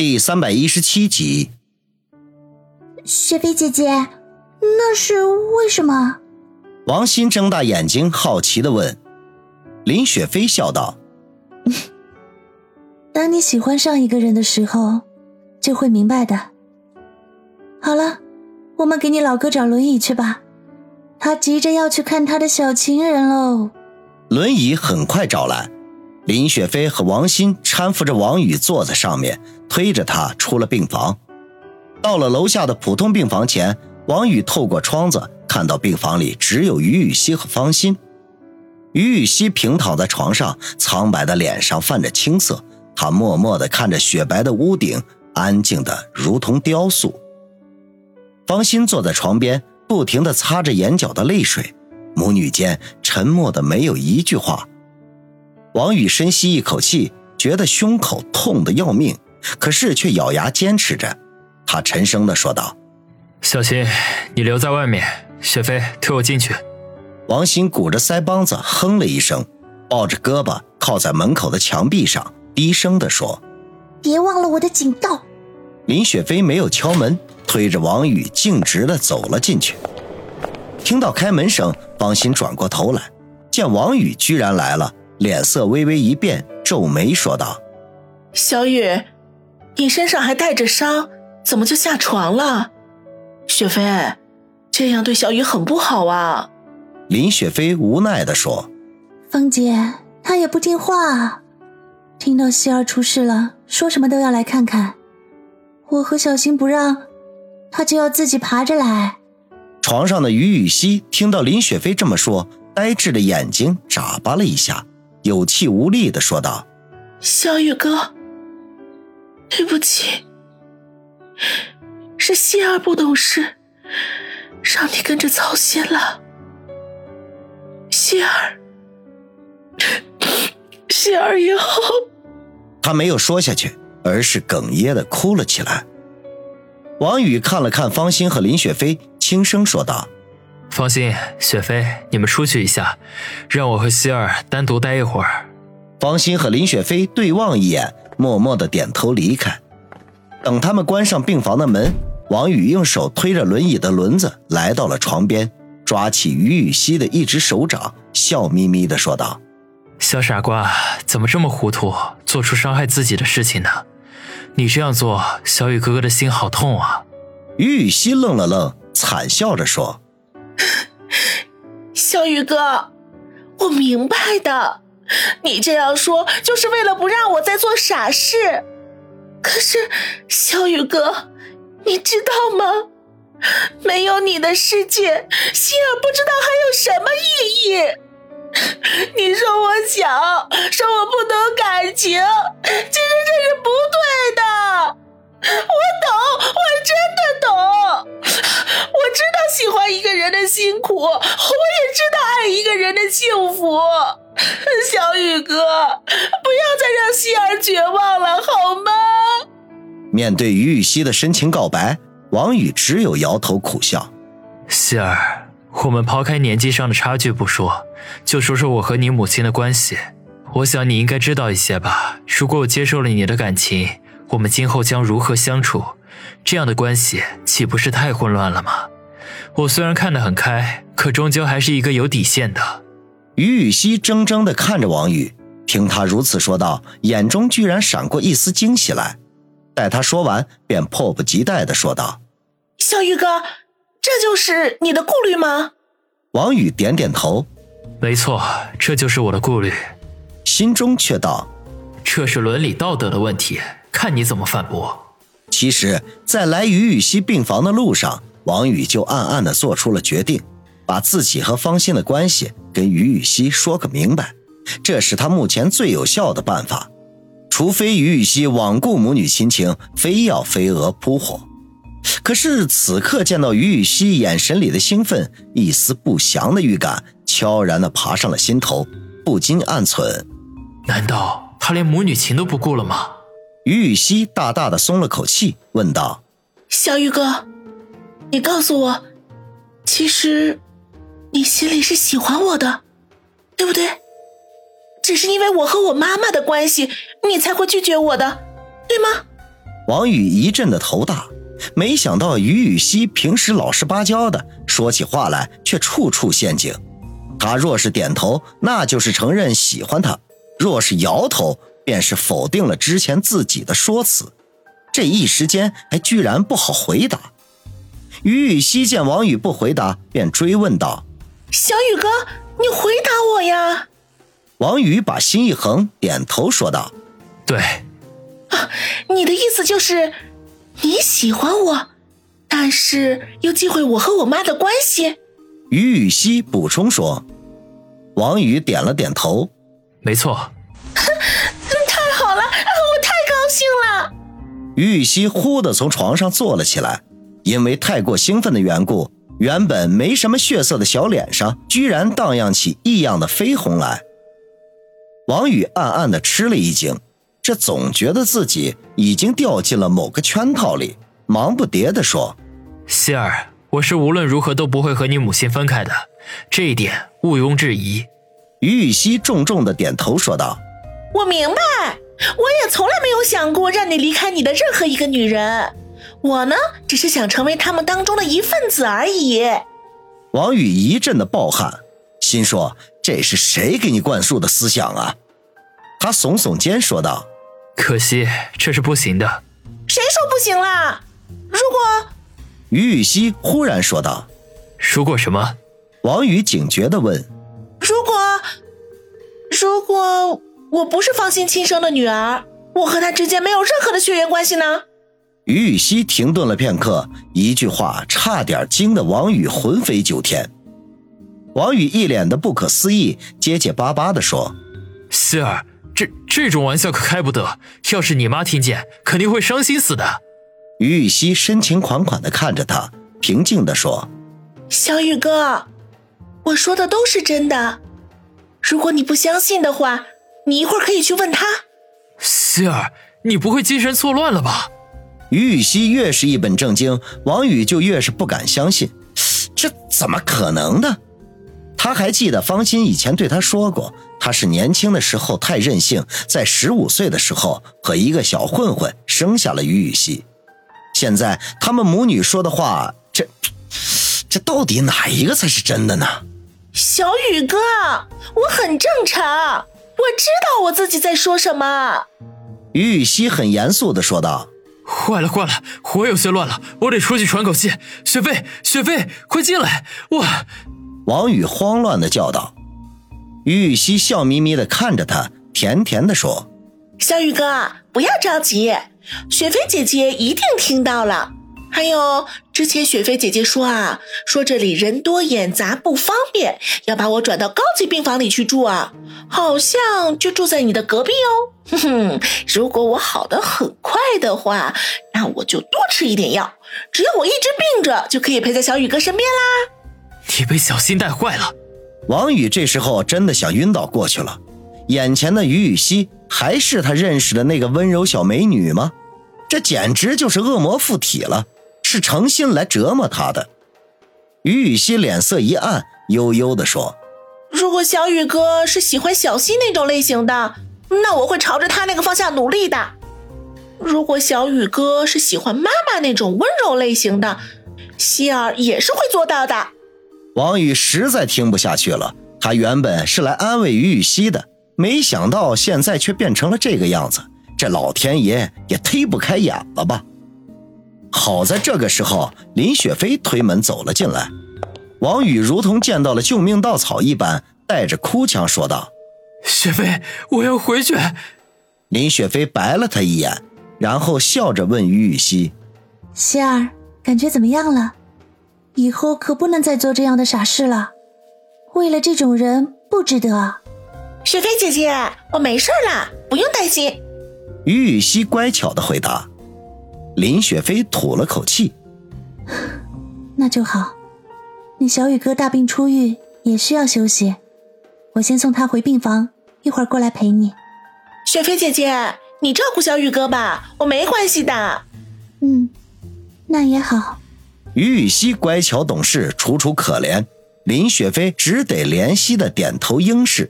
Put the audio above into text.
第三百一十七集。雪飞姐姐，那是为什么？王鑫睁大眼睛，好奇的问。林雪飞笑道：“ 当你喜欢上一个人的时候，就会明白的。好了，我们给你老哥找轮椅去吧，他急着要去看他的小情人喽。”轮椅很快找来，林雪飞和王鑫搀扶着王宇坐在上面，推着他出了病房。到了楼下的普通病房前，王宇透过窗子看到病房里只有于雨溪和方心。于雨溪平躺在床上，苍白的脸上泛着青色，她默默地看着雪白的屋顶，安静的如同雕塑。方心坐在床边，不停地擦着眼角的泪水。母女间沉默的没有一句话。王宇深吸一口气，觉得胸口痛得要命，可是却咬牙坚持着。他沉声的说道：“小心，你留在外面。雪飞，推我进去。”王鑫鼓着腮帮子哼了一声，抱着胳膊靠在门口的墙壁上，低声的说：“别忘了我的警告。”林雪飞没有敲门，推着王宇径直的走了进去。听到开门声，方心转过头来，见王宇居然来了，脸色微微一变，皱眉说道：“小雨，你身上还带着伤，怎么就下床了？雪飞，这样对小雨很不好啊。”林雪飞无奈地说：“芳姐，她也不听话，听到希儿出事了，说什么都要来看看。我和小新不让，她就要自己爬着来。”床上的于雨溪听到林雪飞这么说，呆滞的眼睛眨巴了一下，有气无力的说道：“小雨哥，对不起，是希儿不懂事，让你跟着操心了。希儿，希儿以后……”他没有说下去，而是哽咽的哭了起来。王宇看了看方心和林雪飞。轻声说道：“放心，雪飞，你们出去一下，让我和希儿单独待一会儿。”方心和林雪飞对望一眼，默默的点头离开。等他们关上病房的门，王宇用手推着轮椅的轮子来到了床边，抓起于雨溪的一只手掌，笑眯眯的说道：“小傻瓜，怎么这么糊涂，做出伤害自己的事情呢？你这样做，小雨哥哥的心好痛啊！”于雨溪愣了愣。惨笑着说：“小雨哥，我明白的，你这样说就是为了不让我再做傻事。可是，小雨哥，你知道吗？没有你的世界，希儿不知道还有什么意义。你说我小，说我不懂感情，这人的辛苦，我也知道爱一个人的幸福。小雨哥，不要再让希儿绝望了，好吗？面对于雨溪的深情告白，王宇只有摇头苦笑。希儿，我们抛开年纪上的差距不说，就说说我和你母亲的关系。我想你应该知道一些吧。如果我接受了你的感情，我们今后将如何相处？这样的关系岂不是太混乱了吗？我虽然看得很开，可终究还是一个有底线的。于雨溪怔怔地看着王宇，听他如此说道，眼中居然闪过一丝惊喜来。待他说完，便迫不及待地说道：“小雨哥，这就是你的顾虑吗？”王宇点点头：“没错，这就是我的顾虑。”心中却道：“这是伦理道德的问题，看你怎么反驳。”其实，在来于雨溪病房的路上，王宇就暗暗地做出了决定，把自己和方心的关系跟于雨溪说个明白，这是他目前最有效的办法。除非于雨溪罔顾母女亲情，非要飞蛾扑火。可是此刻见到于雨溪眼神里的兴奋，一丝不祥的预感悄然地爬上了心头，不禁暗忖：难道他连母女情都不顾了吗？于雨溪大大的松了口气，问道：“小雨哥，你告诉我，其实你心里是喜欢我的，对不对？只是因为我和我妈妈的关系，你才会拒绝我的，对吗？”王宇一阵的头大，没想到于雨溪平时老实巴交的，说起话来却处处陷阱。他若是点头，那就是承认喜欢他；若是摇头，便是否定了之前自己的说辞。这一时间还居然不好回答。于雨溪见王宇不回答，便追问道：“小宇哥，你回答我呀！”王宇把心一横，点头说道：“对。”啊，你的意思就是你喜欢我，但是又忌讳我和我妈的关系？于雨溪补充说。王宇点了点头：“没错。”太好了，我太高兴了。于雨溪忽地从床上坐了起来，因为太过兴奋的缘故，原本没什么血色的小脸上居然荡漾起异样的绯红来。王宇暗暗的吃了一惊。这总觉得自己已经掉进了某个圈套里，忙不迭的说：“希儿，我是无论如何都不会和你母亲分开的，这一点毋庸置疑。”于雨溪重重的点头说道：“我明白，我也从来没有想过让你离开你的任何一个女人，我呢，只是想成为他们当中的一份子而已。”王宇一阵的暴汗，心说：“这是谁给你灌输的思想啊？”他耸耸肩说道。可惜这是不行的。谁说不行啦？如果……于雨溪忽然说道：“如果什么？”王宇警觉的问：“如果……如果我不是方心亲生的女儿，我和他之间没有任何的血缘关系呢？”于雨溪停顿了片刻，一句话差点惊得王宇魂飞九天。王宇一脸的不可思议，结结巴巴地说：“希儿。”这这种玩笑可开不得，要是你妈听见，肯定会伤心死的。于雨溪深情款款的看着他，平静的说：“小雨哥，我说的都是真的。如果你不相信的话，你一会儿可以去问他。”希儿，你不会精神错乱了吧？于雨溪越是一本正经，王宇就越是不敢相信，这怎么可能呢？他还记得方心以前对他说过。他是年轻的时候太任性，在十五岁的时候和一个小混混生下了于雨溪。现在他们母女说的话，这这到底哪一个才是真的呢？小雨哥，我很正常，我知道我自己在说什么。于雨溪很严肃的说道：“坏了坏了，火有些乱了，我得出去喘口气。雪飞，雪飞，快进来！我……”王宇慌乱的叫道。于雨溪笑眯眯的看着他，甜甜的说：“小宇哥，不要着急，雪飞姐姐一定听到了。还有，之前雪飞姐姐说啊，说这里人多眼杂不方便，要把我转到高级病房里去住啊，好像就住在你的隔壁哦。哼哼，如果我好的很快的话，那我就多吃一点药，只要我一直病着，就可以陪在小雨哥身边啦。你被小新带坏了。”王宇这时候真的想晕倒过去了，眼前的于雨溪还是他认识的那个温柔小美女吗？这简直就是恶魔附体了，是诚心来折磨他的。于雨溪脸色一暗，悠悠地说：“如果小雨哥是喜欢小溪那种类型的，那我会朝着他那个方向努力的；如果小雨哥是喜欢妈妈那种温柔类型的，希儿也是会做到的。”王宇实在听不下去了，他原本是来安慰于雨溪的，没想到现在却变成了这个样子，这老天爷也忒不开眼了吧！好在这个时候，林雪飞推门走了进来，王宇如同见到了救命稻草一般，带着哭腔说道：“雪飞，我要回去。”林雪飞白了他一眼，然后笑着问于雨溪：“希儿，感觉怎么样了？”以后可不能再做这样的傻事了，为了这种人不值得。雪飞姐姐，我没事了，不用担心。于雨溪乖巧的回答。林雪飞吐了口气，那就好。你小雨哥大病初愈，也需要休息，我先送他回病房，一会儿过来陪你。雪飞姐姐，你照顾小雨哥吧，我没关系的。嗯，那也好。于雨溪乖巧懂事，楚楚可怜，林雪飞只得怜惜的点头应是。